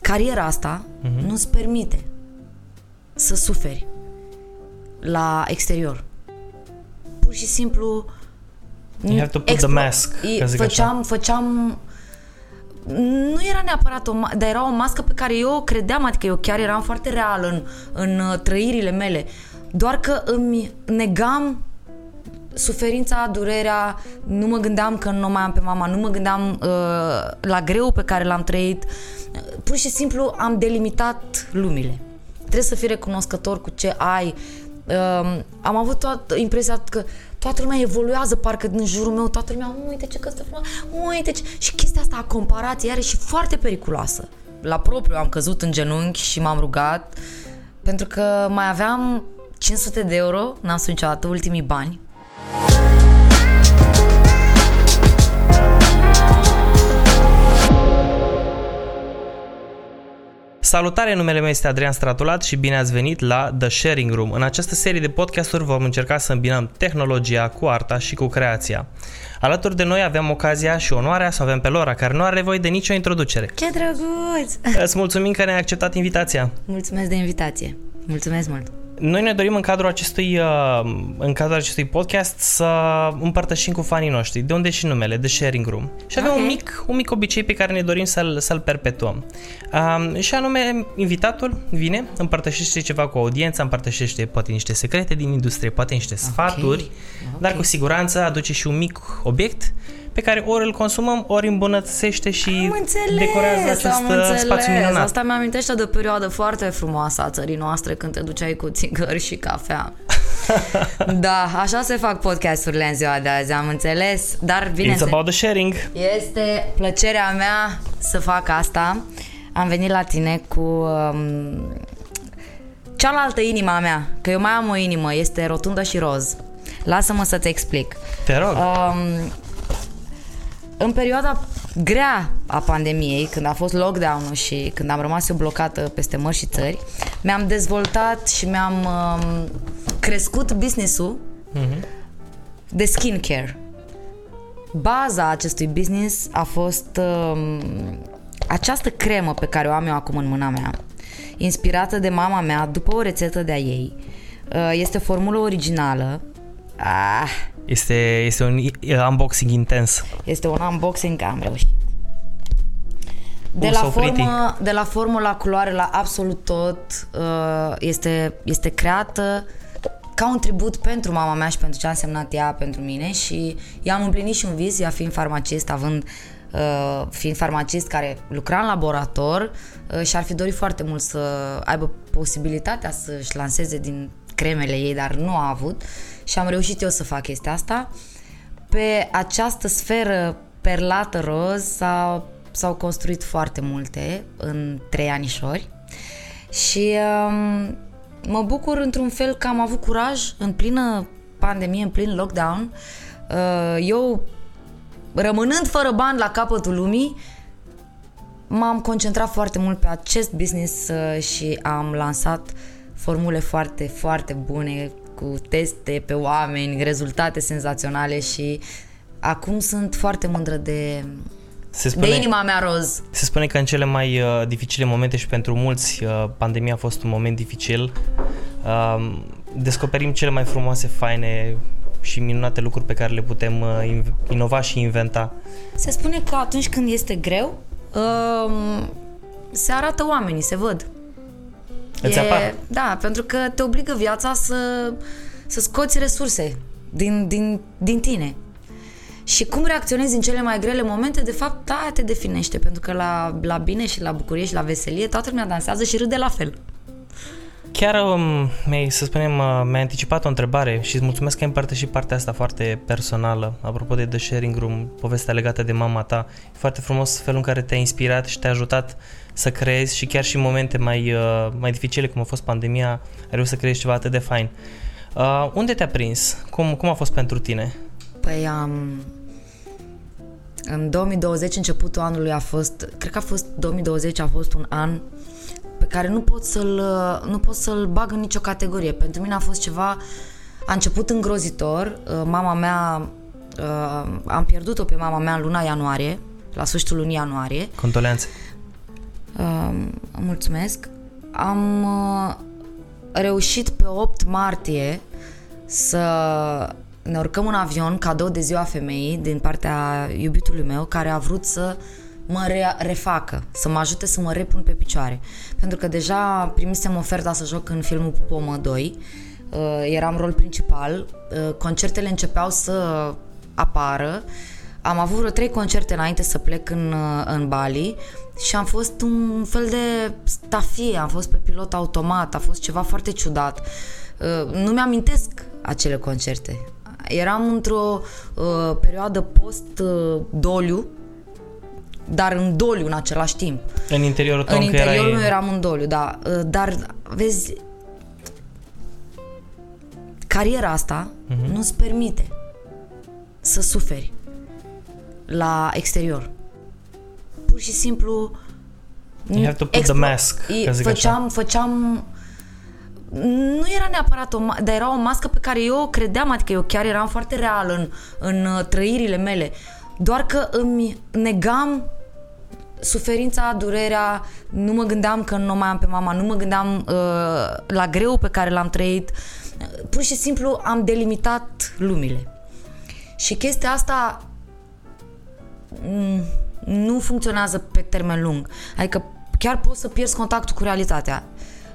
cariera asta uh-huh. nu-ți permite să suferi la exterior. Pur și simplu You have to put the mask, ca zic făceam, așa. făceam nu era neapărat o ma- dar era o mască pe care eu credeam, adică eu chiar eram foarte real în, în uh, trăirile mele. Doar că îmi negam suferința, durerea, nu mă gândeam că nu mai am pe mama, nu mă gândeam uh, la greu pe care l-am trăit. Pur și simplu am delimitat lumile. Trebuie să fii recunoscător cu ce ai. Uh, am avut toată impresia că toată lumea evoluează parcă din jurul meu, toată lumea, uite ce căstă frumos, uite ce... Și chestia asta a comparației are și foarte periculoasă. La propriu am căzut în genunchi și m-am rugat pentru că mai aveam 500 de euro, n-am spus niciodată, ultimii bani. Salutare, numele meu este Adrian Stratulat și bine ați venit la The Sharing Room. În această serie de podcasturi vom încerca să îmbinăm tehnologia cu arta și cu creația. Alături de noi avem ocazia și onoarea să avem pe Lora, care nu are nevoie de nicio introducere. Ce drăguț! Îți mulțumim că ne-ai acceptat invitația. Mulțumesc de invitație. Mulțumesc mult! Noi ne dorim în cadrul acestui, uh, în cadrul acestui podcast să împărtășim cu fanii noștri, de unde și numele, The Sharing Room. Și avem Ok. un, mic, un mic obicei pe care ne dorim să-l, să-l perpetuăm. Um, și anume, invitatul vine, împărtășește ceva cu audiența, împărtășește poate niște secrete din industrie, poate niște sfaturi, ok. dar cu siguranță aduce și un mic obiect pe care ori îl consumăm, ori îmbunătățește și Am înțeles, decorează acest am uh, înțeles. spațiu minunat. Asta mi-amintește de o perioadă foarte frumoasă a țării noastre când te duceai cu țigări și cafea. da, așa se fac podcasturile în ziua de azi, am înțeles, dar bine It's about the sharing. Este plăcerea mea să fac asta. Am venit la tine cu um, cealaltă inima mea, că eu mai am o inimă, este rotundă și roz. Lasă-mă să-ți explic. Te rog. Um, în perioada grea a pandemiei, când a fost lockdown-ul și când am rămas eu blocată peste mări și țări, mi-am dezvoltat și mi-am um, crescut business-ul de skincare. Baza acestui business a fost um, această cremă pe care o am eu acum în mâna mea, inspirată de mama mea după o rețetă de-a ei. Uh, Este formulă originală. Ah, Este, este un uh, unboxing intens. este un unboxing că am reușit. De Oh, la, so pretty. formă, de la formă la culoare, la absolut tot, uh, este, este creată ca un tribut pentru mama mea și pentru ce a însemnat ea pentru mine și i-am împlinit și un vis, ea fiind farmacist, având uh, fiind farmacist care lucra în laborator uh, și ar fi dorit foarte mult să aibă posibilitatea să-și lanseze din cremele ei, dar nu a avut și am reușit eu să fac chestia asta. Pe această sferă perlată roz s-au, s-au construit foarte multe în trei anișori și um, mă bucur într-un fel că am avut curaj în plină pandemie, în plin lockdown. Uh, eu, rămânând fără bani la capătul lumii, m-am concentrat foarte mult pe acest business uh, și am lansat formule foarte, foarte bune cu teste pe oameni, rezultate senzaționale și acum sunt foarte mândră de, Se de inima mea roz. Se spune că în cele mai uh, dificile momente și pentru mulți uh, pandemia a fost un moment dificil. Uh, descoperim cele mai frumoase, faine și minunate lucruri pe care le putem uh, inv- inova și inventa. Se spune că atunci când este greu, um, se arată oamenii, se văd. Îți apar. Da, pentru că te obligă viața să, să scoți resurse din, din, din tine. Și cum reacționezi în cele mai grele momente, de fapt, aia te definește, pentru că la, la bine și la bucurie și la veselie, toată lumea dansează și râde la fel. Chiar um, mi-ai, să spunem, uh, mi-ai anticipat o întrebare și îți mulțumesc că ai împărtășit partea asta foarte personală. Apropo de The Sharing Room, povestea legată de mama ta. E foarte frumos felul în care te-a inspirat și te-a ajutat să creezi și chiar și în momente mai, uh, mai dificile, cum a fost pandemia, ai reușit să creezi ceva atât de fain. Uh, unde te-a prins? Cum, cum a fost pentru tine? Păi am... În 2020, începutul anului a fost... Cred că a fost 2020 a fost un an pe care nu pot să-l, nu pot să-l bag în nicio categorie. Pentru mine a fost ceva... A început îngrozitor. Uh, Mama mea... uh, Am pierdut-o pe mama mea în luna ianuarie, la sfârșitul lunii ianuarie. Condoleanțe. Um, Mulțumesc. Am uh, reușit pe 8 martie să ne urcăm în avion cadou de ziua femeii din partea iubitului meu care a vrut să mă re- refacă, să mă ajute să mă repun pe picioare. Pentru că deja primisem oferta să joc în filmul Pupomă 2, uh, eram rol principal, uh, concertele începeau să apară, am avut vreo trei concerte înainte să plec în, uh, în Bali și am fost un fel de stafie, am fost pe pilot automat, a fost ceva foarte ciudat. Uh, nu mi-amintesc acele concerte. Eram într-o uh, perioadă post-doliu, dar în doliu în același timp. În interiorul tău În încă interiorul erai... meu eram în doliu, da. Uh, Dar, vezi, cariera asta Mhm. uh-huh. nu-ți permite să suferi la exterior. Pur și simplu You have to put the mask, e- ca zic făceam, făceam nu era neapărat o ma- dar era o mască pe care eu o credeam, adică eu chiar eram foarte real în, în uh, trăirile mele. Doar că îmi negam suferința, durerea, nu mă gândeam că nu mai am pe mama, nu mă gândeam uh, la greu pe care l-am trăit. Uh, Pur și simplu am delimitat lumile. Și chestia asta mm, nu funcționează pe termen lung. Adică chiar poți să pierzi contactul cu realitatea.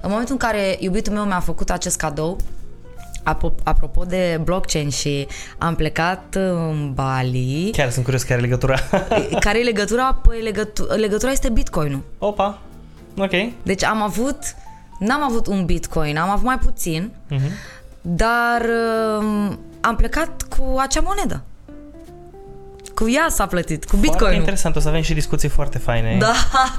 În momentul în care iubitul meu mi-a făcut acest cadou, apo- apropo de blockchain și am plecat în Bali, Chiar sunt curios care e legătura. care e legătura? Păi legătu- legătura este Bitcoin-ul. Opa, ok. Deci am avut, n-am avut un Bitcoin, am avut mai puțin, Mhm. dar um, am plecat cu acea monedă. Cu ea s-a plătit, cu Foarte Bitcoin-ul. interesant, o să avem și discuții foarte faine. Da,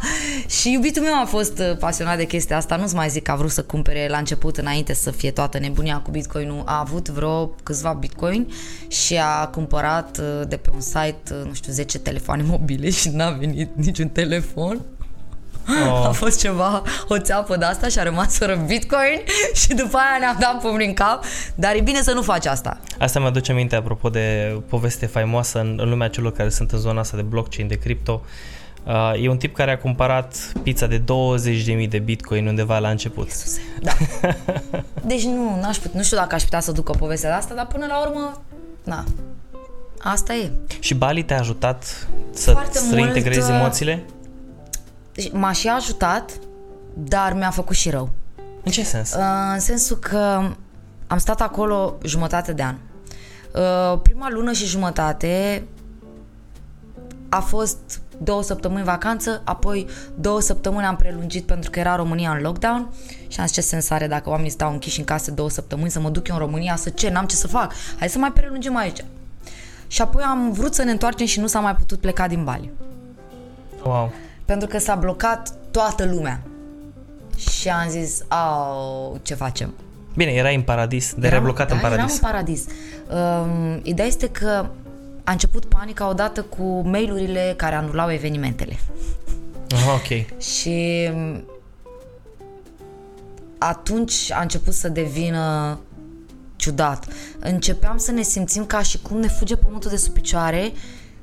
și iubitul meu a fost uh, pasionat de chestia asta, nu-ți mai zic că a vrut să cumpere la început, înainte să fie toată nebunia cu Bitcoin-ul, a avut vreo câțiva Bitcoin și a cumpărat uh, de pe un site, uh, nu știu, 10 telefoane mobile și n-a venit niciun telefon. A Oh, fost ceva, o țeapă de asta și a rămas fără Bitcoin și după aia ne-am dat pumni în cap, dar e bine să nu faci asta. asta mi-aduce aminte apropo de poveste faimoasă în, în lumea celor care sunt în zona asta de blockchain, de cripto. Uh, e un tip care a cumpărat pizza de 20.000 de bitcoin undeva la început. Iisuse, da. Deci nu, n-aș put, nu știu dacă aș putea să duc o poveste de asta, dar până la urmă, na, asta e. Și Bali te-a ajutat să Foarte să reintegrezi mult, uh, emoțiile? Deci m-a și ajutat, dar mi-a făcut și rău. În ce sens? Uh, În sensul că am stat acolo jumătate de an. Uh, Prima lună și jumătate a fost două săptămâni vacanță, apoi două săptămâni am prelungit pentru că era România în lockdown și am zis ce sens are dacă oamenii stau închiși în casă două săptămâni să mă duc eu în România să ce, n-am ce să fac, hai să mai prelungim aici. Și apoi am vrut să ne întoarcem și nu s-a mai putut pleca din Bali. Wow. Pentru că s-a blocat toată lumea. Și am zis, au, ce facem? Bine, erai în paradis, de Eram- reblocat da, în paradis. Eram în paradis. Um, ideea este că a început panica odată cu mailurile care anulau evenimentele. Aha, ok. Și um, atunci a început să devină ciudat. Începeam să ne simțim ca și cum ne fuge pământul de sub picioare,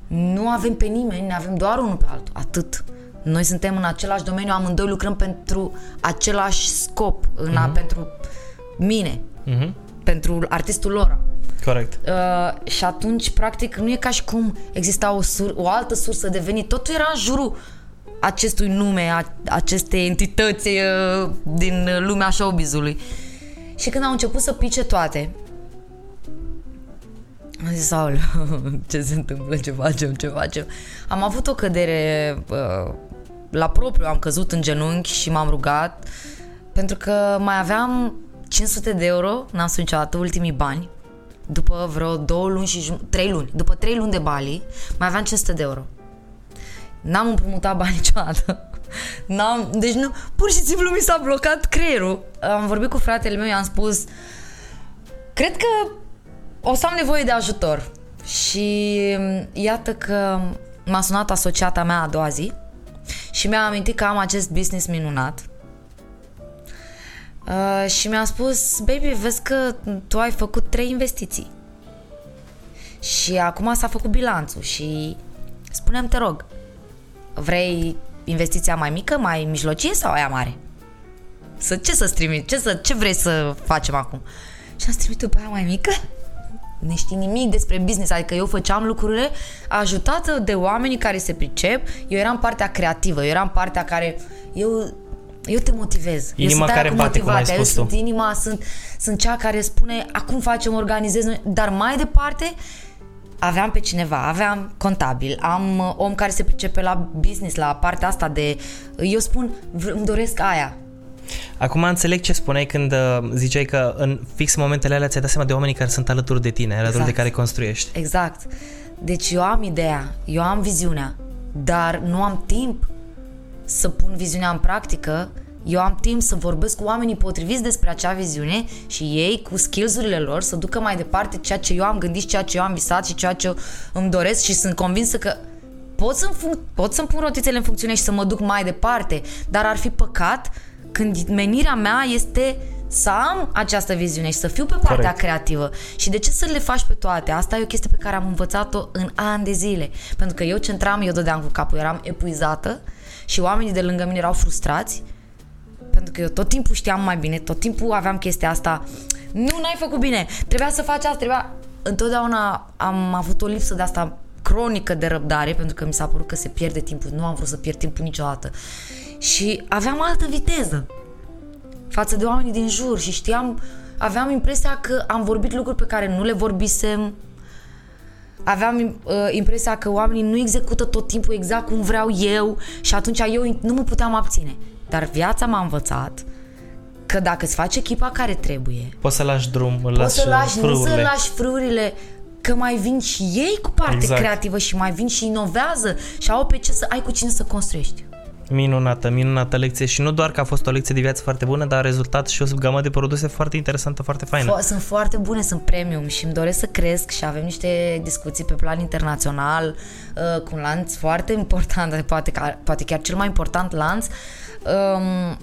nu avem pe nimeni, ne avem doar unul pe altul, atât. Noi suntem în același domeniu, amândoi lucrăm pentru același scop, în a, pentru mine, Mhm. pentru artistul Lora. Corect. Uh, și atunci, practic, nu e ca și cum exista o, sur- o altă sursă de venit. Totul era în jurul acestui nume, a, acestei entități uh, din lumea showbizului. Și când au început să pice toate, am zis, Saul, ce se întâmplă, ce facem, ce facem? Am avut o cădere uh, la propriu, am căzut în genunchi și m-am rugat pentru că mai aveam 500 de euro, n-am spus niciodată, ultimii bani, după vreo două luni și jum- trei luni, după trei luni de Bali, mai aveam 500 de euro. N-am împrumutat bani niciodată. N-am, deci nu, pur și simplu mi s-a blocat creierul. Am vorbit cu fratele meu, i-am spus cred că o să am nevoie de ajutor. Și mm, iată că m-a sunat asociata mea a doua zi și mi-a amintit că am acest business minunat. Uh, și mi-a spus, baby, vezi că tu ai făcut trei investiții. Și acum s-a făcut bilanțul și spunem te rog, vrei investiția mai mică, mai mijlocie sau aia mare? Să, ce să trimit? Ce, să, ce vrei să facem acum? Și am trimit pe aia mai mică? Nu știi nimic despre business, adică eu făceam lucrurile ajutată de oamenii care se pricep, eu eram partea creativă, eu eram partea care, eu eu te motivez. Inima eu sunt care aia cu bate, cum ai motivația. Eu spus tu. sunt inima, sunt, sunt cea care spune acum facem, organizez, dar mai departe aveam pe cineva, aveam contabil, am uh, om care se pricepe la business, la partea asta de... Eu spun, v- îmi doresc aia. Acum înțeleg ce spuneai când uh, ziceai că în fix momentele alea ți-ai dat seama de oamenii care sunt alături de tine, alături Exact. de care construiești. Exact. Deci eu am ideea, eu am viziunea, dar nu am timp să pun viziunea în practică, eu am timp să vorbesc cu oamenii potriviți despre acea viziune și ei, cu skills-urile lor, să ducă mai departe ceea ce eu am gândit și ceea ce eu am visat și ceea ce îmi doresc și sunt convinsă că pot, să func- pot să-mi pun rotițele în funcțiune și să mă duc mai departe, dar ar fi păcat când menirea mea este să am această viziune și să fiu pe partea Corect. creativă. Și de ce să le faci pe toate? Asta e o chestie pe care am învățat-o în ani de zile. Pentru că eu centram, eu dădeam cu capul, eram epuizată și oamenii de lângă mine erau frustrați pentru că eu tot timpul știam mai bine, tot timpul aveam chestia asta nu, n-ai făcut bine, trebuia să faci asta, trebuia... Întotdeauna am avut o lipsă de asta cronică de răbdare, pentru că mi s-a părut că se pierde timpul, nu am vrut să pierd timpul niciodată. Și aveam altă viteză față de oamenii din jur și știam, aveam impresia că am vorbit lucruri pe care nu le vorbisem, aveam uh, impresia că oamenii nu execută tot timpul exact cum vreau eu și atunci eu nu mă puteam abține. Dar viața m-a învățat că dacă îți faci echipa care trebuie, Poți să lași drum, îl poți lași, să lași, nu să frâurile. lași frâurile, că mai vin și ei cu parte Exact. creativă și mai vin și inovează și au pe ce să ai cu cine să construiești. Minunată, minunată lecție și nu doar că a fost o lecție de viață foarte bună, dar a rezultat și o gamă de produse foarte interesantă, foarte faină. Fo- sunt foarte bune, sunt premium și îmi doresc să cresc și avem niște discuții pe plan internațional uh, cu un lanț foarte important, poate, ca- poate chiar cel mai important lanț. Um,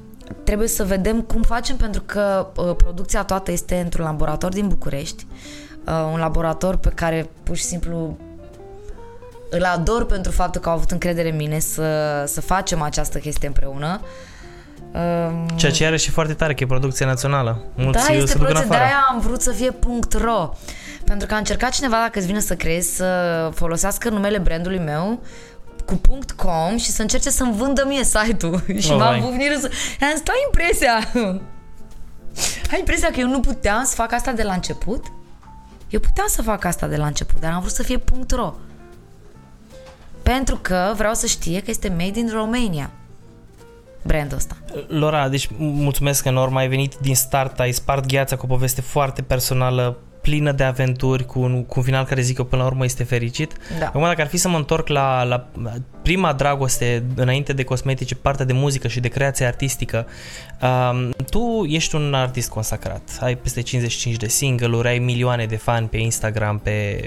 trebuie să vedem cum facem pentru că uh, producția toată este într-un laborator din București, uh, un laborator pe care pur și simplu îl ador pentru faptul că au avut încredere în mine să, să facem această chestie împreună. Um, Ceea ce are și foarte tare, că e producție națională. Mulți da, este se duc în proces, de afară. aia am vrut să fie .ro pentru că a încercat cineva dacă îți vine să crezi să folosească numele brandului meu cu .com și să încerce să-mi vândă mie site-ul și Oh, m-am vai. bufnit râs. Am zis, tu ai impresia ai impresia că eu nu puteam să fac asta de la început? Eu puteam să fac asta de la început, dar am vrut să fie .ro pentru că vreau să știe că este made in Romania brandul ăsta. Lora, deci mulțumesc enorm, ai venit din start, ai spart gheața cu o poveste foarte personală, plină de aventuri, cu un, cu un final care zic eu până la urmă este fericit. Da. Acum, dacă ar fi să mă întorc la, la prima dragoste înainte de cosmetice, partea de muzică și de creație artistică, um, tu ești un artist consacrat, ai peste 55 de single-uri, ai milioane de fani pe Instagram, pe,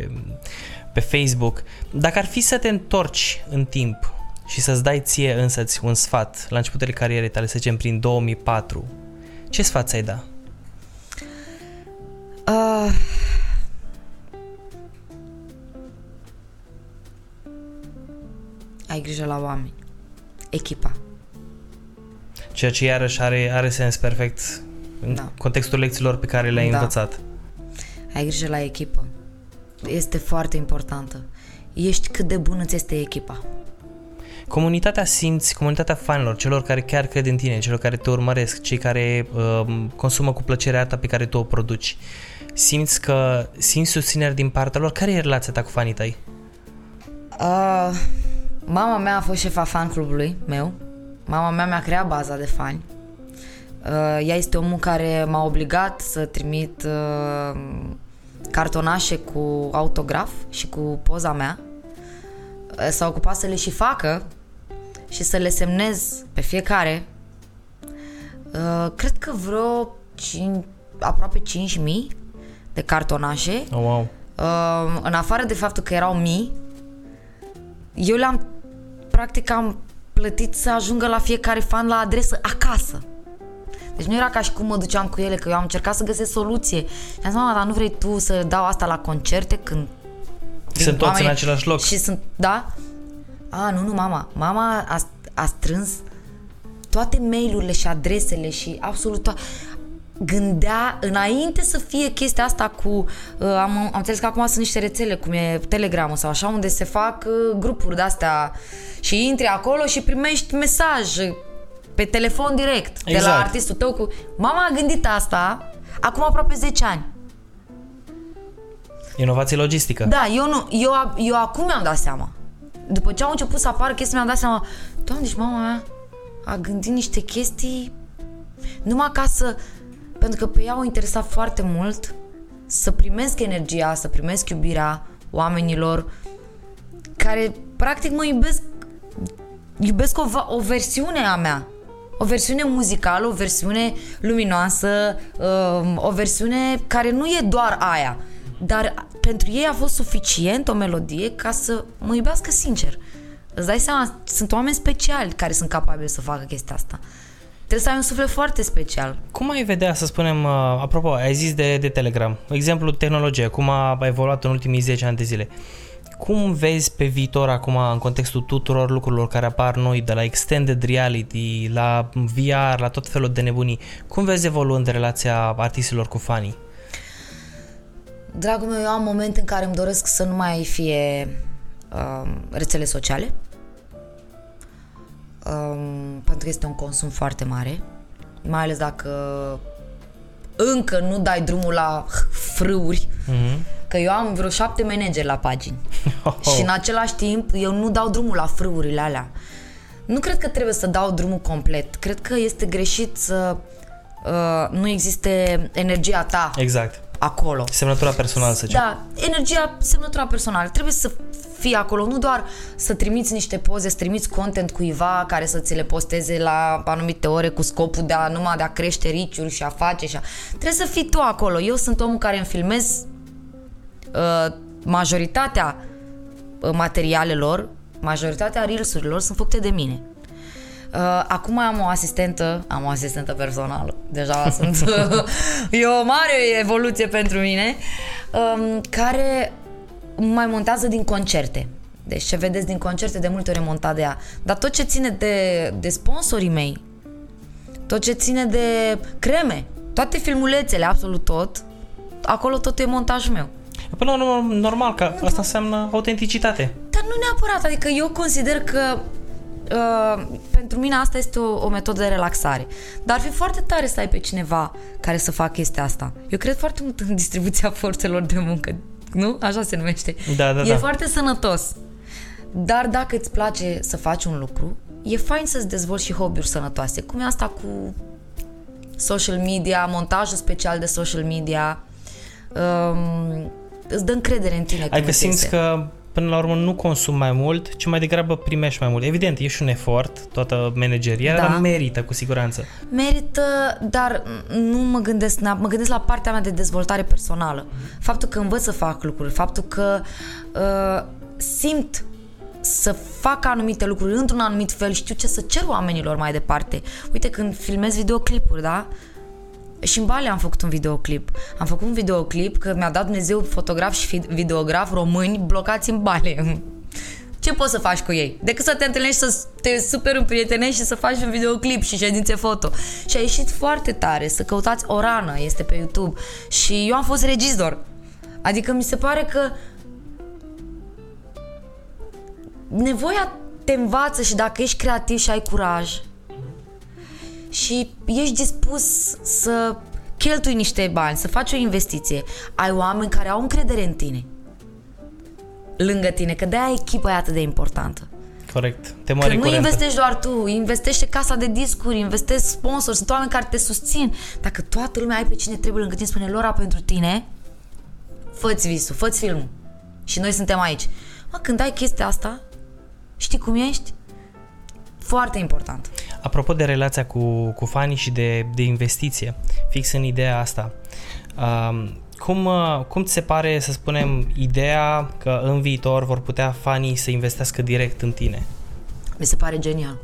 pe Facebook. Dacă ar fi să te întorci în timp și să-ți dai ție însăți un sfat la începutul carierei tale, să zicem prin 2004, ce sfat ți-ai da? Uh, ai grijă la oameni. Echipa. Ceea ce iarăși are, are sens perfect în Da. contextul lecțiilor pe care le-ai Da. învățat. Ai grijă la echipă. Este foarte importantă. Ești cât de bună ți este echipa. Comunitatea simți, comunitatea fanilor, celor care chiar cred în tine, celor care te urmăresc, cei care uh, consumă cu plăcere arta pe care tu o produci. Simți că simți susținere din partea lor? Care e relația ta cu fanii tăi? Uh, mama mea a fost șefa fan clubului meu. Mama mea mi-a creat baza de fani. Uh, ea este omul care m-a obligat să trimit uh, cartonașe cu autograf și cu poza mea. Uh, s-a ocupat să le și facă și să le semnez pe fiecare. Uh, cred că vreo 5, aproape 5.000 de cartonașe. Oh, wow. Uh, în afară de faptul că erau mii, eu le-am, practic am plătit să ajungă la fiecare fan la adresă acasă. Deci nu era ca și cum mă duceam cu ele, că eu am încercat să găsesc soluție. Și am zis, mama, dar nu vrei tu să dau asta la concerte când... Sunt toți în oamenii- același loc. Și sunt, da? A, nu, nu, mama. Mama a, a strâns toate mail-urile și adresele și absolut to- gândea înainte să fie chestia asta cu uh, am, am înțeles că acum sunt niște rețele cum e Telegram sau așa unde se fac uh, grupuri de-astea și intri acolo și primești mesaj pe telefon direct exact. de la Exact. artistul tău cu mama a gândit asta acum aproape 10 ani Inovație logistică. da, eu nu, eu, eu acum mi-am dat seama. După ce au început să apară chestii, mi-am dat seama, doamne, deci mama mea a gândit niște chestii numai ca să, pentru că pe ea au interesat foarte mult să primesc energia, să primesc iubirea oamenilor care practic mă iubesc iubesc o, va- o versiune a mea. O versiune muzicală, o versiune luminoasă, um, o versiune care nu e doar aia. Dar pentru ei a fost suficient o melodie ca să mă iubească sincer. Îți dai seama, sunt oameni speciali care sunt capabili să facă chestia asta. Trebuie să ai un suflet foarte special. Cum ai vedea, să spunem, uh, apropo, ai zis de, de Telegram, exemplu tehnologie, cum a evoluat în ultimii 10 ani de zile. Cum vezi pe viitor acum în contextul tuturor lucrurilor care apar noi, de la extended reality, la VR, la tot felul de nebunii, cum vezi evoluând relația artistilor cu fanii? Dragul meu, eu am momente în care îmi doresc să nu mai fie um, rețele sociale. Um, pentru că este un consum foarte mare. Mai ales dacă încă nu dai drumul la frâuri. Mm-hmm. Că eu am vreo șapte manageri la pagini. Oh, Și în același timp eu nu dau drumul la frâurile alea. Nu cred că trebuie să dau drumul complet. Cred că este greșit să uh, nu existe energia ta Exact. acolo. Semnătura personală, să zicem. Da, energia, semnătura personală. Trebuie să fii acolo, nu doar să trimiți niște poze, să trimiți content cuiva care să ți le posteze la anumite ore cu scopul de a numai de a crește riciuri și a face și a... Trebuie să fii tu acolo. Eu sunt omul care îmi filmez uh, majoritatea uh, materialelor, majoritatea reels-urilor sunt făcute de mine. Uh, acum am o asistentă, am o asistentă personală, deja sunt, e o mare evoluție pentru mine, um, care mai montează din concerte. Deci ce vedeți din concerte de multe ori e montat de ea. Dar tot ce ține de, de sponsorii mei, tot ce ține de creme, toate filmulețele, absolut tot, acolo tot e montajul meu. Până la urmă, normal, că asta înseamnă autenticitate. Dar nu neapărat, adică eu consider că uh, pentru mine asta este o, o metodă de relaxare. Dar ar fi foarte tare să ai pe cineva care să facă chestia asta. Eu cred foarte mult în distribuția forțelor de muncă, nu? Așa se numește. Da, da, e da. foarte sănătos. Dar dacă îți place să faci un lucru, e fain să-ți dezvolți și hobby-uri sănătoase. Cum e asta cu social media, montajul special de social media, um, îți dă încredere în tine. cum Adică îți simți iese. că până la urmă nu consumi mai mult, ci mai degrabă primești mai mult. Evident, e și un efort, toată manageria, Da. dar merită cu siguranță. Merită, dar nu mă gândesc, neap- mă gândesc la partea mea de dezvoltare personală. Faptul că învăț să fac lucruri, faptul că uh, simt să fac anumite lucruri într-un anumit fel, știu ce să cer oamenilor mai departe. Uite, când filmez videoclipuri, da? Și în Bali am făcut un videoclip. Am făcut un videoclip că mi-a dat Dumnezeu fotograf și fi- videograf români blocați în Bali. Ce poți să faci cu ei? Decât să te întâlnești, să te super împrietenești și să faci un videoclip și ședințe foto. Și a ieșit foarte tare să căutați o rană, este pe YouTube. Și eu am fost regizor. Adică mi se pare că nevoia te învață și dacă ești creativ și ai curaj și ești dispus să cheltui niște bani, să faci o investiție, ai oameni care au încredere în tine lângă tine, că de-aia echipa e atât de importantă. Corect. Temă Că nu recurentă. investești doar tu, investește casa de discuri, investești sponsori, sunt oameni care te susțin. Dacă toată lumea ai pe cine trebuie lângă tine, spune Lora pentru tine, fă-ți visul, fă-ți filmul. Și noi suntem aici. Mă, când ai chestia asta, știi cum ești? Foarte important. Apropo de relația cu, cu fanii și de, de investiție, fix în ideea asta, um, cum, uh, cum ți se pare, să spunem, ideea că în viitor vor putea fanii să investească direct în tine? Mi se pare genial.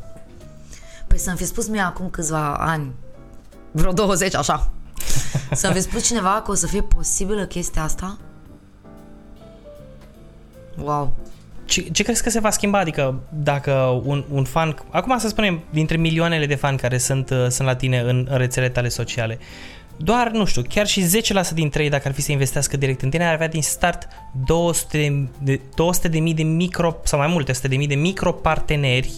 Păi să-mi fi spus mie acum câțiva ani, vreo 20 așa, să-mi fi spus cineva că o să fie posibilă chestia asta? Wow! Ce, ce crezi că se va schimba? Adică dacă un, un fan, acum să spunem, dintre milioanele de fani care sunt, uh, sunt la tine în, în rețelele tale sociale, doar, nu știu, chiar și 10% dintre ei, dacă ar fi să investească direct în tine, ar avea din start 200 de, 200 de mii de micro, sau mai multe 100 de mii de micro parteneri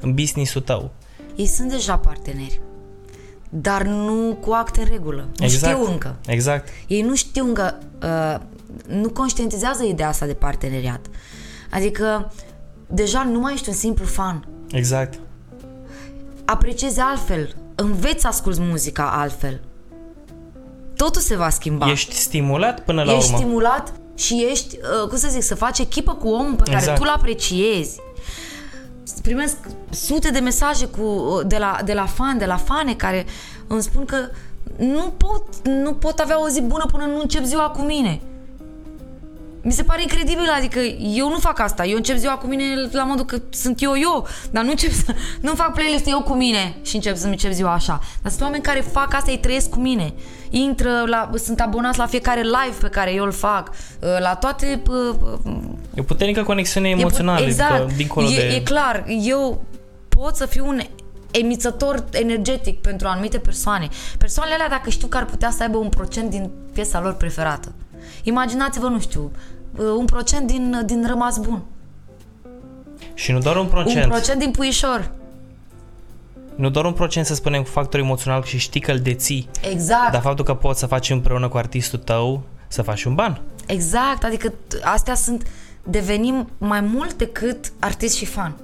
în business-ul tău. Ei sunt deja parteneri, dar nu cu acte în regulă. Nu Exact. știu încă. Exact. Ei nu știu încă, uh, nu conștientizează ideea asta de parteneriat. Adică, deja nu mai ești un simplu fan. Exact. Apreciezi altfel, înveți să asculti muzica altfel. Totul se va schimba. Ești stimulat până la ești urmă. stimulat și ești, uh, cum să zic, să faci echipă cu omul pe care Exact. tu îl apreciezi. Primesc sute de mesaje cu, uh, de, la, de la fan, de la fane care îmi spun că nu pot, nu pot avea o zi bună până nu încep ziua cu mine. Mi se pare incredibil, adică eu nu fac asta. Eu încep ziua cu mine la modul că sunt eu eu, dar nu încep să, nu fac playlist eu cu mine și încep să-mi încep ziua așa. Dar sunt oameni care fac asta, ei trăiesc cu mine. Intră, la, sunt abonați la fiecare live pe care eu îl fac, la toate... E o puternică conexiune emoțională, exact. adică dincolo e, de... e clar, eu pot să fiu un emițător energetic pentru anumite persoane. Persoanele alea, dacă știu că ar putea să aibă un procent din piesa lor preferată. Imaginați-vă, nu știu, un procent din, din rămas bun. Și nu doar un procent. Un procent din puișor. Nu doar un procent, să spunem, cu factor emoțional și știi că îl deții. Exact. Dar faptul că poți să faci împreună cu artistul tău, să faci un ban. Exact, adică astea sunt, devenim mai mult decât artist și fan.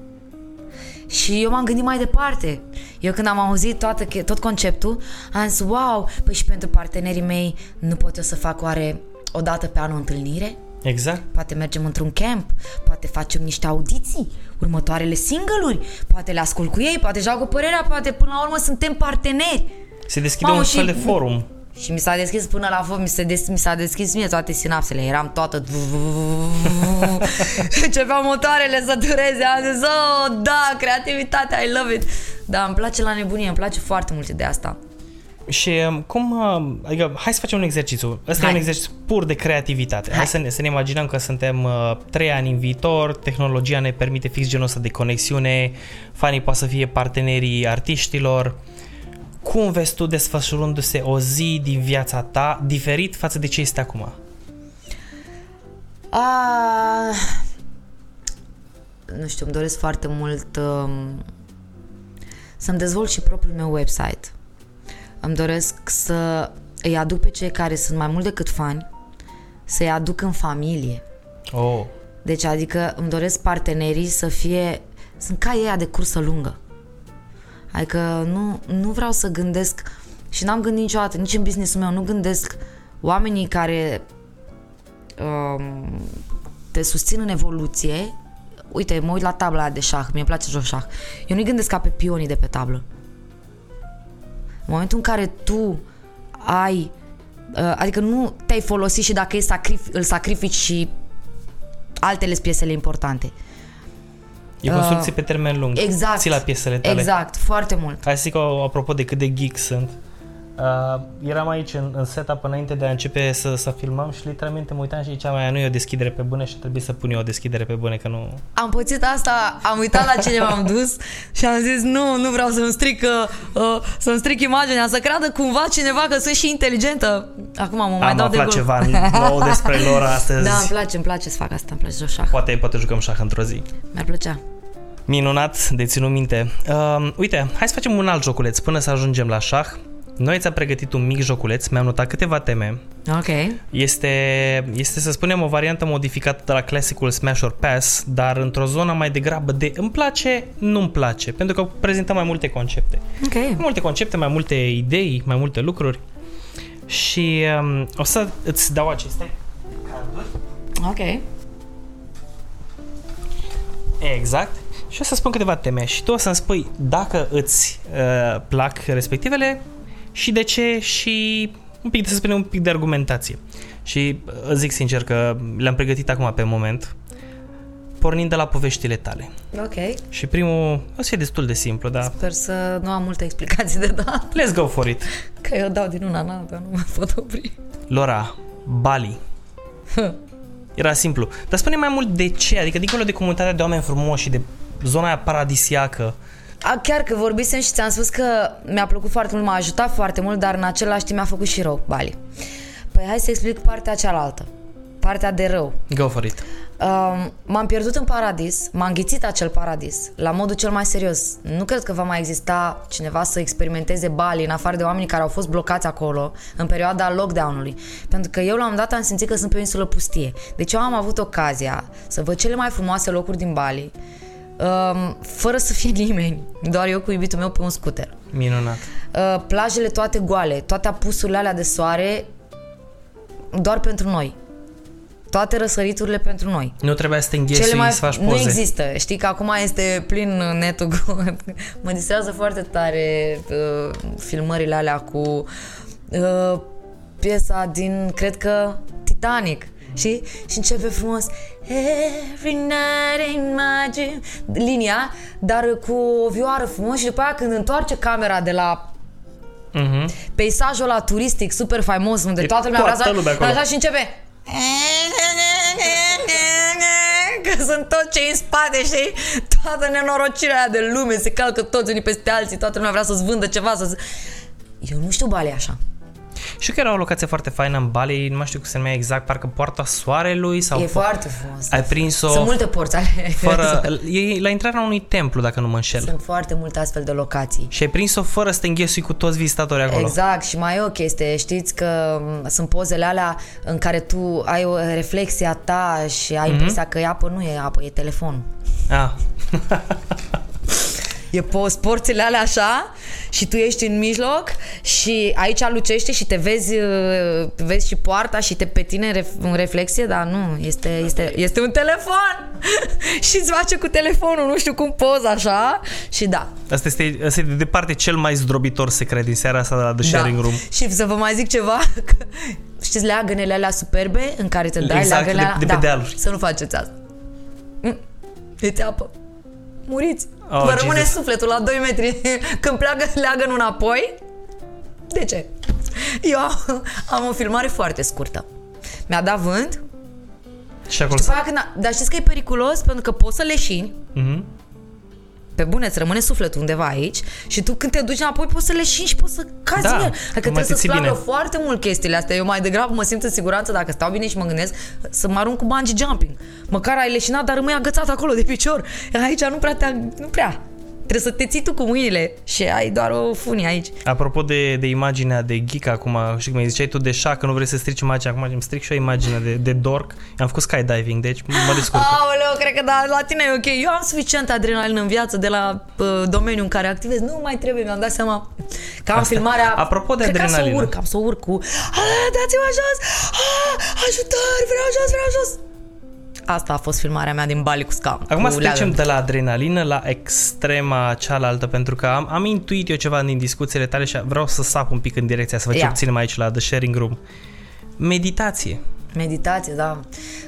Și eu m-am gândit mai departe. Eu când am auzit toată, tot conceptul, am zis, wow, păi și pentru partenerii mei nu pot eu să fac oare o dată pe an o întâlnire? Exact. Poate mergem într-un camp, poate facem niște audiții, următoarele single-uri, poate le ascult cu ei, poate joacă părerea, poate până la urmă suntem parteneri. Se deschide Mamă, un fel de forum. Și mi s-a deschis până la forum, mi, se des, mi s-a deschis mie toate sinapsele, eram toată... Începeau motoarele să dureze, am zis, oh, da, creativitatea, I love it. Da, îmi place la nebunie, îmi place foarte mult de asta. Și cum, adică, hai să facem un exercițiu. Ăsta hai. e un exercițiu pur de creativitate. Hai, hai să, ne, să ne imaginăm că suntem uh, trei ani în viitor, tehnologia ne permite fix genul ăsta de conexiune, fanii poate să fie partenerii artiștilor. Cum vezi tu desfășurându-se o zi din viața ta diferit față de ce este acum? A... Nu știu, îmi doresc foarte mult um, să-mi dezvolt și propriul meu website îmi doresc să îi aduc pe cei care sunt mai mult decât fani, să-i aduc în familie. Oh. Deci, adică îmi doresc partenerii să fie, sunt ca ei de cursă lungă. Adică nu, nu vreau să gândesc și n-am gândit niciodată, nici în businessul meu, nu gândesc oamenii care um, te susțin în evoluție. Uite, mă uit la tabla de șah, mie îmi place joc șah. Eu nu gândesc ca pe pionii de pe tablă. În momentul în care tu ai, adică nu te-ai folosit și dacă sacrif- îl sacrifici și altele piesele importante. E construcție uh, pe termen lung. Exact. Ții la piesele tale. Exact, foarte mult. Hai să zic apropo de cât de geek sunt. Uh, eram aici în, în setup înainte de a începe să, să filmăm și literalmente mă uitam și ziceam aia nu e o deschidere pe bune și trebuie să pun eu o deschidere pe bune că nu... Am pățit asta, am uitat la cine m-am dus și am zis nu, nu vreau să-mi stric, uh, să-mi stric imaginea, să creadă cumva cineva că sunt și inteligentă. Acum mă mai am dau de gol. ceva nou despre lor astăzi. Da, îmi place, îmi place să fac asta, îmi place să șah. Poate, poate jucăm șah într-o zi. Mi-ar plăcea. Minunat, de ținut minte. Uh, uite, hai să facem un alt joculeț până să ajungem la șah. Noi ți-am pregătit un mic joculeț, mi-am notat câteva teme. Ok. Este, este, să spunem, o variantă modificată de la clasicul Smash or Pass, dar într-o zonă mai degrabă de îmi place, nu-mi place, pentru că prezentăm mai multe concepte. Ok. Mai multe concepte, mai multe idei, mai multe lucruri. Și um, o să îți dau aceste carduri. Ok. Exact. Și o să spun câteva teme și tu o să-mi spui dacă îți uh, plac respectivele și de ce și un pic, să spunem, un pic de argumentație. Și uh, zic sincer că le-am pregătit acum pe moment, pornind de la poveștile tale. Ok. Și primul o să fie destul de simplu, dar... Sper să nu am multe explicații de dat. Let's go for it. Că eu dau din una în alta, nu mă pot opri. Lora, Bali. Era simplu. Dar spune mai mult de ce, adică dincolo de comunitatea de oameni frumoși și de zona aia paradisiacă, A, chiar că vorbisem și ți-am spus că mi-a plăcut foarte mult, m-a ajutat foarte mult, dar în același timp mi-a făcut și rău Bali. Păi hai să explic partea cealaltă. Partea de rău. go for it. Um, m-am pierdut în paradis, m-a înghițit acel paradis, la modul cel mai serios. Nu cred că va mai exista cineva să experimenteze Bali în afară de oamenii care au fost blocați acolo în perioada lockdown-ului. Pentru că eu la un moment dat am simțit că sunt pe o insulă pustie. Deci eu am avut ocazia să văd cele mai frumoase locuri din Bali, um, fără să fie nimeni, doar eu cu iubitul meu pe un scooter. Minunat. Uh, plajele toate goale, toate apusurile alea de soare, doar pentru noi. Toate răsăriturile pentru noi. Nu trebuia să te înghesui să faci poze. Nu există. Știi că acum este plin netul cu... mă distrează foarte tare uh, filmările alea cu uh, piesa din, cred că, Titanic. Și, și începe frumos Every night in my dream Linia, dar cu o vioară frumos și după aia când întoarce camera de la Mhm. peisajul ăla turistic super faimos unde E toată lumea toată vrea să- lumea acolo. așa și începe că sunt toți cei în spate, știi? Toată nenorocirea aia de lume, se calcă toți unii peste alții, toată lumea vrea să-ți vândă ceva, să Eu nu știu Bali așa. Știu că era o locație foarte faină în Bali, nu mai știu cum se numea exact, parcă Poarta Soarelui sau... E foarte frumos. Ai prins-o Sunt multe porți ale fără... E la intrarea unui templu, dacă nu mă înșel. Sunt foarte multe astfel de locații. Și ai prins-o fără să te înghesui cu toți vizitatorii acolo. Exact, și mai e o chestie, știți că m, sunt pozele alea în care tu ai o reflexie a ta și ai impresia că e apă, nu e apă, e telefon. Ah. E post porțile alea așa și tu ești în mijloc și aici lucește și te vezi, uh, vezi și poarta și te pe tine în ref- în reflexie, dar nu, este, este, este un telefon și îți face cu telefonul, nu știu cum poza așa și da. Asta este, asta este de departe cel mai zdrobitor secret din seara asta de la The Sharing Room. Și să vă mai zic ceva, că, știți leagănele alea superbe în care te dai Exact, leagănele de- alea? de pe dealuri. Să nu faceți asta. Mm, Este apă. Muriți. Oh, Vă rămâne Jesus. sufletul la 2 metri când pleacă leagănul înapoi. De ce? Eu am, am o filmare foarte scurtă. Mi-a dat vânt. Și acolo După aia când a, dar știți că e periculos pentru că poți să leșini Mhm. Pe bune, îți rămâne sufletul undeva aici și tu când te duci înapoi poți să leșini și poți să cazi Da, în el. mai Adică te trebuie să-ți ții placă bine. foarte mult chestiile astea. Eu mai degrabă mă simt în siguranță dacă stau bine și mă gândesc să mă arunc cu bungee jumping. Măcar ai leșinat, dar rămâi agățat acolo de picior. Aici nu prea te nu prea. Trebuie să te ții tu cu mâinile și ai doar o funie aici. Apropo de, de imaginea de geek acum, știi cum îi ziceai tu de șa că nu vrei să strici imaginea, acum îmi stric și o imagine de, de dork. Am făcut skydiving, deci mă descurc. Aoleu, cred că da, la tine e ok. Eu am suficient adrenalină în viață de la uh, domeniul în care activez. Nu mai trebuie, mi-am dat seama că am Asta. filmarea... Apropo de cred că am să o adrenalină. urc, am să o urc cu... "Ah, Dați-mă jos! Ah, ajutor! Vreau jos, vreau jos! Asta a fost filmarea mea din Bali cu scaun. Acum cu să trecem leagăn. de la adrenalină la extrema cealaltă, pentru că am, am intuit eu ceva din discuțiile tale și vreau să sap un pic în direcția, să vă ce Ia. obținem aici la The Sharing Room. Meditație. Meditație, da.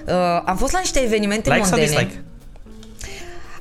Uh, am fost la niște evenimente Like sau mondene. dislike?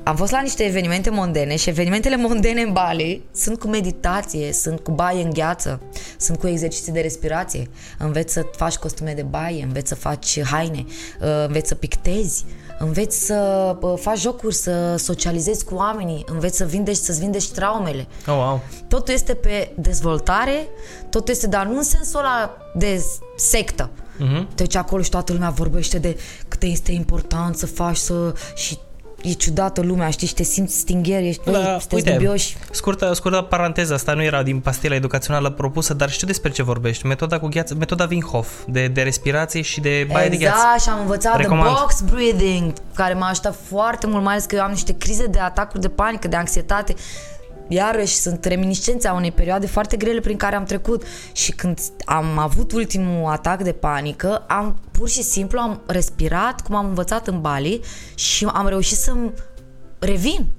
Am fost la niște evenimente mondene și evenimentele mondene în Bali sunt cu meditație, sunt cu baie în gheață, sunt cu exerciții de respirație. Înveți să faci costume de baie, înveți să faci haine, uh, înveți să pictezi, înveți să uh, faci jocuri, să socializezi cu oamenii, înveți să vindești, să-ți vindești traumele. Oh, wow. Totul este pe dezvoltare, totul este, dar nu în sensul ăla de sectă. Mhm. Deci acolo și toată lumea vorbește de cât este important să faci să... și e ciudată lumea, știi, și te simți stingher, ești, da, sunteți uite, dubioși. scurtă, scurtă paranteză, asta nu era din pastila educațională propusă, dar știu despre ce vorbești. Metoda cu gheață, metoda Wim Hof, de, de respirație și de baie de gheață. Exact, și am învățat Recomand. de box breathing, care m-a ajutat foarte mult, mai ales că eu am niște crize de atacuri de panică, de anxietate. Iarăși sunt reminiscențe a unei perioade foarte grele prin care am trecut și când am avut ultimul atac de panică, am pur și simplu am respirat cum am învățat în Bali și am reușit să-mi revin.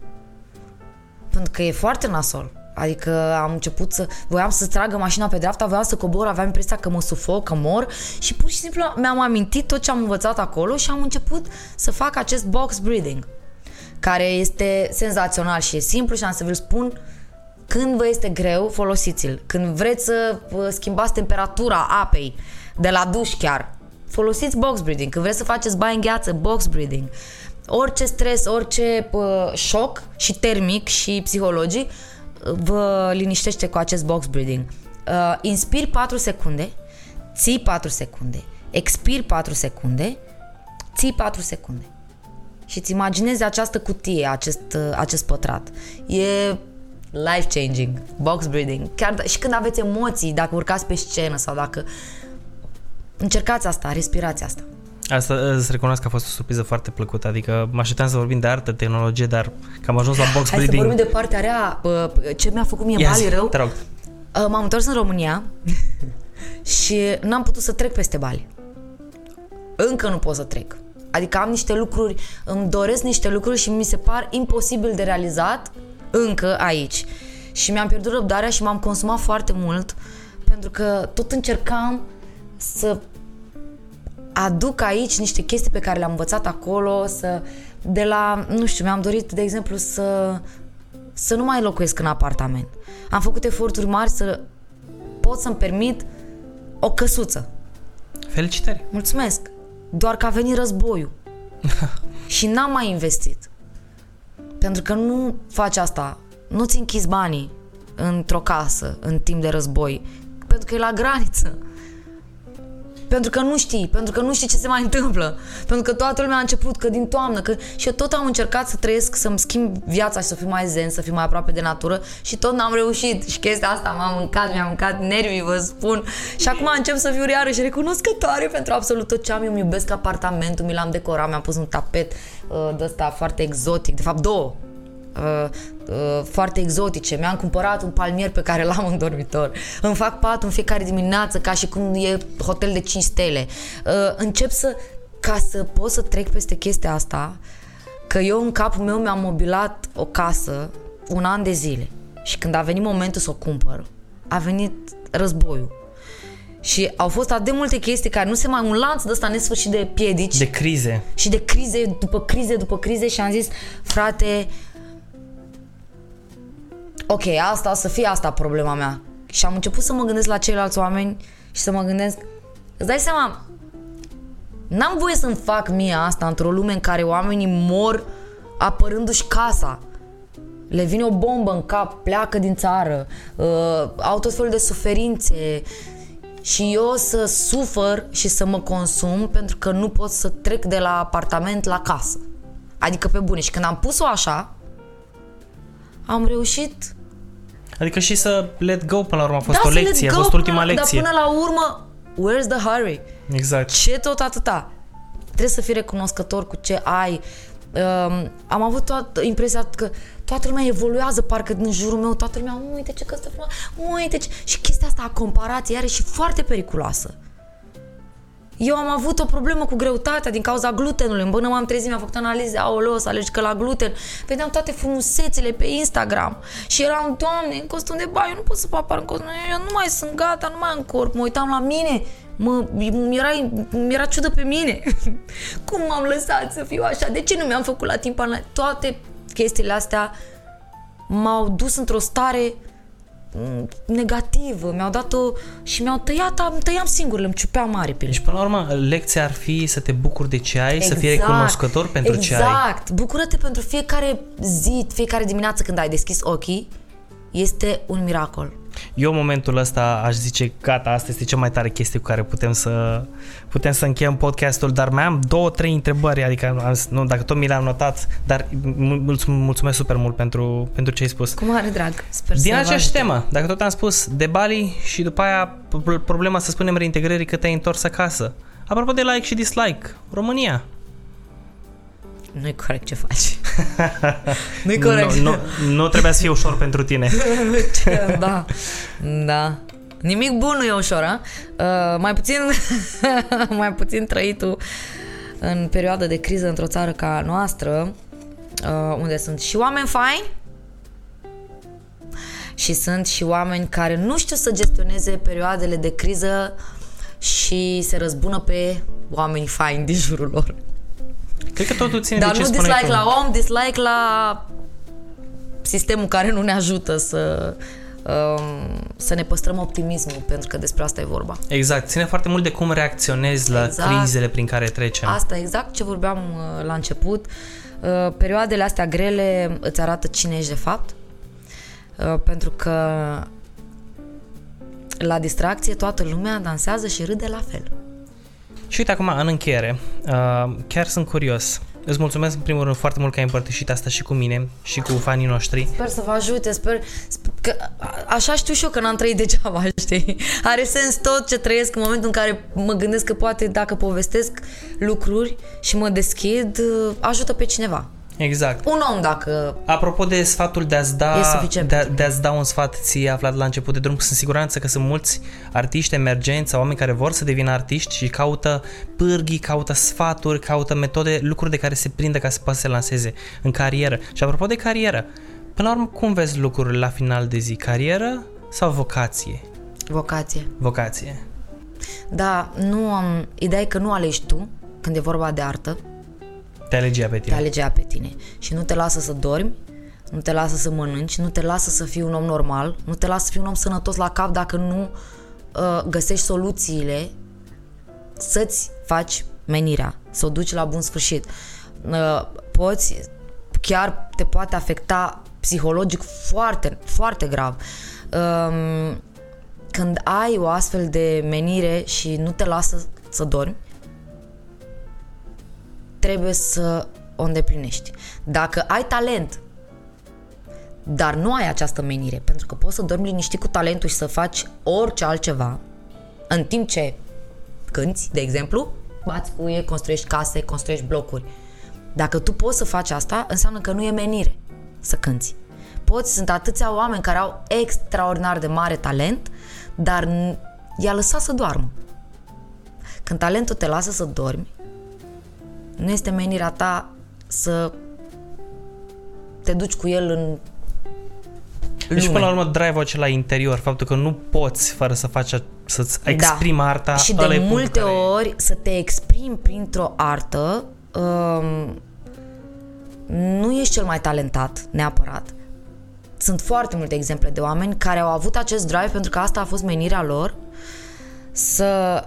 Pentru că e foarte nasol. Adică am început să... Voiam să tragă mașina pe dreapta, voiam să cobor, aveam impresia că mă sufoc, că mor și pur și simplu mi-am amintit tot ce am învățat acolo și am început să fac acest box breathing care este senzațional și e simplu și am să vi-l spun când vă este greu, folosiți-l. Când vreți să uh, schimbați temperatura apei de la duș chiar, folosiți box breathing. Când vreți să faceți baie în gheață, box breathing. Orice stres, orice uh, șoc și termic și psihologic vă liniștește cu acest box breathing. Uh, inspiri 4 secunde, ții 4 secunde, expiri 4 secunde, ții 4 secunde. Și îți imaginezi această cutie, acest, uh, acest pătrat. E life-changing, box breathing. Chiar da, și când aveți emoții, dacă urcați pe scenă sau dacă... Încercați asta, respirați asta. Asta îți recunosc că a fost o surpriză foarte plăcută, adică mă așteptam să vorbim de artă, tehnologie, dar că am ajuns la box Hai breathing. să vorbim de partea rea, ce mi-a făcut mie Ia Bali zi, rău. Te rog. M-am întors în România și n-am putut să trec peste Bali. Încă nu pot să trec. Adică am niște lucruri, îmi doresc niște lucruri și mi se par imposibil de realizat încă aici. Și mi-am pierdut răbdarea și m-am consumat foarte mult pentru că tot încercam să aduc aici niște chestii pe care le-am învățat acolo, să de la, nu știu, mi-am dorit, de exemplu, să să nu mai locuiesc în apartament. Am făcut eforturi mari să pot să-mi permit o căsuță. Felicitări! Mulțumesc! Doar că a venit războiul. și n-am mai investit. Pentru că nu faci asta. Nu-ți închizi banii într-o casă în timp de război. Pentru că e la graniță. Pentru că nu știi, pentru că nu știi ce se mai întâmplă. Pentru că toată lumea a început că din toamnă, că și eu tot am încercat să trăiesc, să-mi schimb viața și să fiu mai zen, să fiu mai aproape de natură și tot n-am reușit. Și chestia asta m-a mâncat, mi-a mâncat nervii, vă spun. Și acum încep să fiu iarăși recunoscătoare pentru absolut tot ce am. Eu îmi iubesc apartamentul, mi l-am decorat, mi-am pus un tapet uh, de ăsta foarte exotic, de fapt două uh, uh, foarte exotice. Mi-am cumpărat un palmier pe care l-am în dormitor. Îmi fac pat în fiecare dimineață ca și cum e hotel de 5 stele. Uh, încep să, ca să pot să trec peste chestia asta, că eu în capul meu mi-am mobilat o casă un an de zile. Și când a venit momentul să o cumpăr, a venit războiul. Și au fost atât de multe chestii care nu se mai un lanț de ăsta nesfârșit de piedici De crize. și de crize după crize după crize și am zis, frate, ok, asta o să fie asta problema mea. Și am început să mă gândesc la ceilalți oameni și să mă gândesc, îți dai seama, n-am voie să-mi fac mie asta într-o lume în care oamenii mor apărându-și casa. Le vine o bombă în cap, pleacă din țară, uh, au tot felul de suferințe și eu să sufăr și să mă consum pentru că nu pot să trec de la apartament la casă. Adică pe bune. Și când am pus-o așa, am reușit Adică și să let go până la urmă a fost da, o să let lecție, a go fost până, ultima lecție. Dar până la urmă, where's the hurry? Exact. Ce tot atâta? Trebuie să fii recunoscător cu ce ai. Um, am avut toată impresia că toată lumea evoluează parcă din jurul meu, toată lumea, uite ce căstă frumos, uite ce... Și chestia asta a comparației are și foarte periculoasă. Eu am avut o problemă cu greutatea din cauza glutenului. Până m-am trezit, mi-am făcut analize, aoleo, să alegi că la gluten. Vedeam toate frumusețele pe Instagram. Și eram, doamne, în costum de baie, eu nu pot să apar în costum, eu nu mai sunt gata, nu mai am corp. Mă uitam la mine, mă, mi-era, mi-era ciudă pe mine. Cum m-am lăsat să fiu așa? De ce nu mi-am făcut la timp analize? Toate chestiile astea m-au dus într-o stare negativă, mi-au dat-o și mi-au tăiat, am tăiam singur, îmi ciupeam aripile. Deci, până la urmă, lecția ar fi să te bucuri de ce ai, exact. să fii recunoscător pentru exact. ce ai. Exact. Bucură-te pentru fiecare zi, fiecare dimineață când ai deschis ochii. Este un miracol. Eu în momentul ăsta aș zice, gata, asta este cea mai tare chestie cu care putem să putem să încheiem podcastul, dar mai am două, trei întrebări, adică nu, dacă tot mi le-am notat, dar mulțumesc super mult pentru, pentru ce ai spus. Cu mare drag, sper Din aceeași temă, dacă tot am spus de Bali și după aia problema, să spunem, reintegrării că te-ai întors acasă. Apropo de like și dislike, România, nu-i corect ce faci. Nu-i corect. Nu, nu, nu trebuia să fie ușor pentru tine. da, da. Nimic bun nu e ușor, a? Uh, mai puțin mai puțin trăitul în perioada de criză într-o țară ca noastră, uh, unde sunt și oameni faini și sunt și oameni care nu știu să gestioneze perioadele de criză și se răzbună pe oameni faini din jurul lor. Cred că totul ține Dar de ce nu dislike tu. la om, dislike la sistemul care nu ne ajută să um, să ne păstrăm optimismul, pentru că despre asta e vorba. Exact, ține foarte mult de cum reacționezi la Exact. crizele prin care trecem. Asta e exact ce vorbeam uh, la început. Uh, Perioadele astea grele îți arată cine ești de fapt, Uh, pentru că la distracție toată lumea dansează și râde la fel. Și uite acum, în încheiere, uh, chiar sunt curios. Îți mulțumesc în primul rând foarte mult că ai împărtășit asta și cu mine și cu fanii noștri. Sper să vă ajute, sper, sper că a- așa știu și eu că n-am trăit degeaba, știi? Are sens tot ce trăiesc în momentul în care mă gândesc că poate dacă povestesc lucruri și mă deschid, uh, ajută pe cineva. Exact. Un om dacă... Apropo de sfatul de a-ți da, E suficient de, a, pentru de a-ți da un sfat ție aflat la început de drum, sunt siguranță că sunt mulți artiști emergenți sau oameni care vor să devină artiști și caută pârghii, caută sfaturi, caută metode, lucruri de care se prindă ca să poată să se lanseze în carieră. Și apropo de carieră, până la urmă cum vezi lucrurile la final de zi? Carieră sau vocație? Vocație. Vocație. Da, nu am... Ideea e că nu alegi tu când e vorba de artă, Te alege ea pe te tine. alege ea pe tine. Și nu te lasă să dormi, nu te lasă să mănânci, nu te lasă să fii un om normal, nu te lasă să fii un om sănătos la cap dacă nu uh, găsești soluțiile să-ți faci menirea, să o duci la bun sfârșit. Uh, poți, chiar te poate afecta psihologic foarte, foarte grav. Um, când ai o astfel de menire și nu te lasă să dormi, trebuie să o îndeplinești. Dacă ai talent, dar nu ai această menire, pentru că poți să dormi liniștit cu talentul și să faci orice altceva, în timp ce cânti, de exemplu, bați cuie, construiești case, construiești blocuri. Dacă tu poți să faci asta, înseamnă că nu e menire să cânti. Poți, sunt atâția oameni care au extraordinar de mare talent, dar n- i-a lăsat să doarmă. Când talentul te lasă să dormi, nu este menirea ta să te duci cu el în Deci lume. până la urmă drive-ul acela interior, faptul că nu poți fără să faci, a- să-ți exprimi arta, Da. Și ăla de e punctul multe care- ori să te exprimi printr-o artă um, nu ești cel mai talentat neapărat. Sunt foarte multe exemple de oameni care au avut acest drive pentru că asta a fost menirea lor să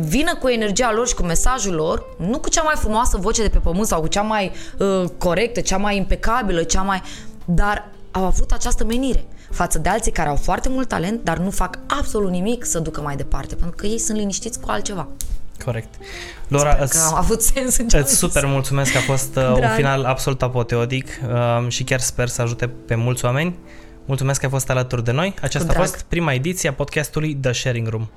vină cu energia lor și cu mesajul lor, nu cu cea mai frumoasă voce de pe pământ sau cu cea mai uh, corectă, cea mai impecabilă, cea mai... Dar au avut această menire față de alții care au foarte mult talent, dar nu fac absolut nimic să ducă mai departe, pentru că ei sunt liniștiți cu altceva. Corect. Laura, Sper îți, că am avut sens în ce am îți zis. super mulțumesc că a fost uh, un Drag. final absolut apoteodic uh, și chiar sper să ajute pe mulți oameni. Mulțumesc că ai fost alături de noi. Aceasta a drag. fost prima ediție a podcastului The Sharing Room.